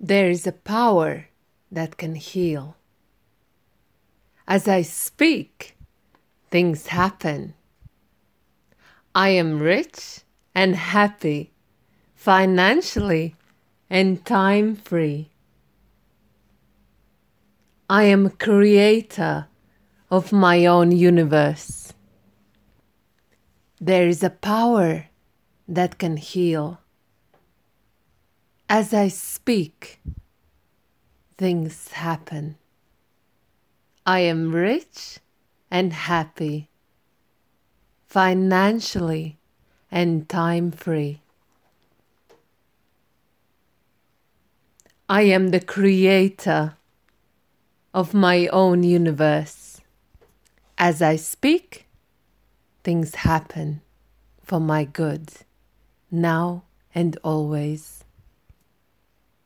There is a power that can heal. As I speak, things happen. I am rich and happy, financially and time free. I am creator of my own universe. There is a power that can heal. As I speak, things happen. I am rich and happy, financially and time free. I am the creator of my own universe. As I speak, things happen for my good, now and always.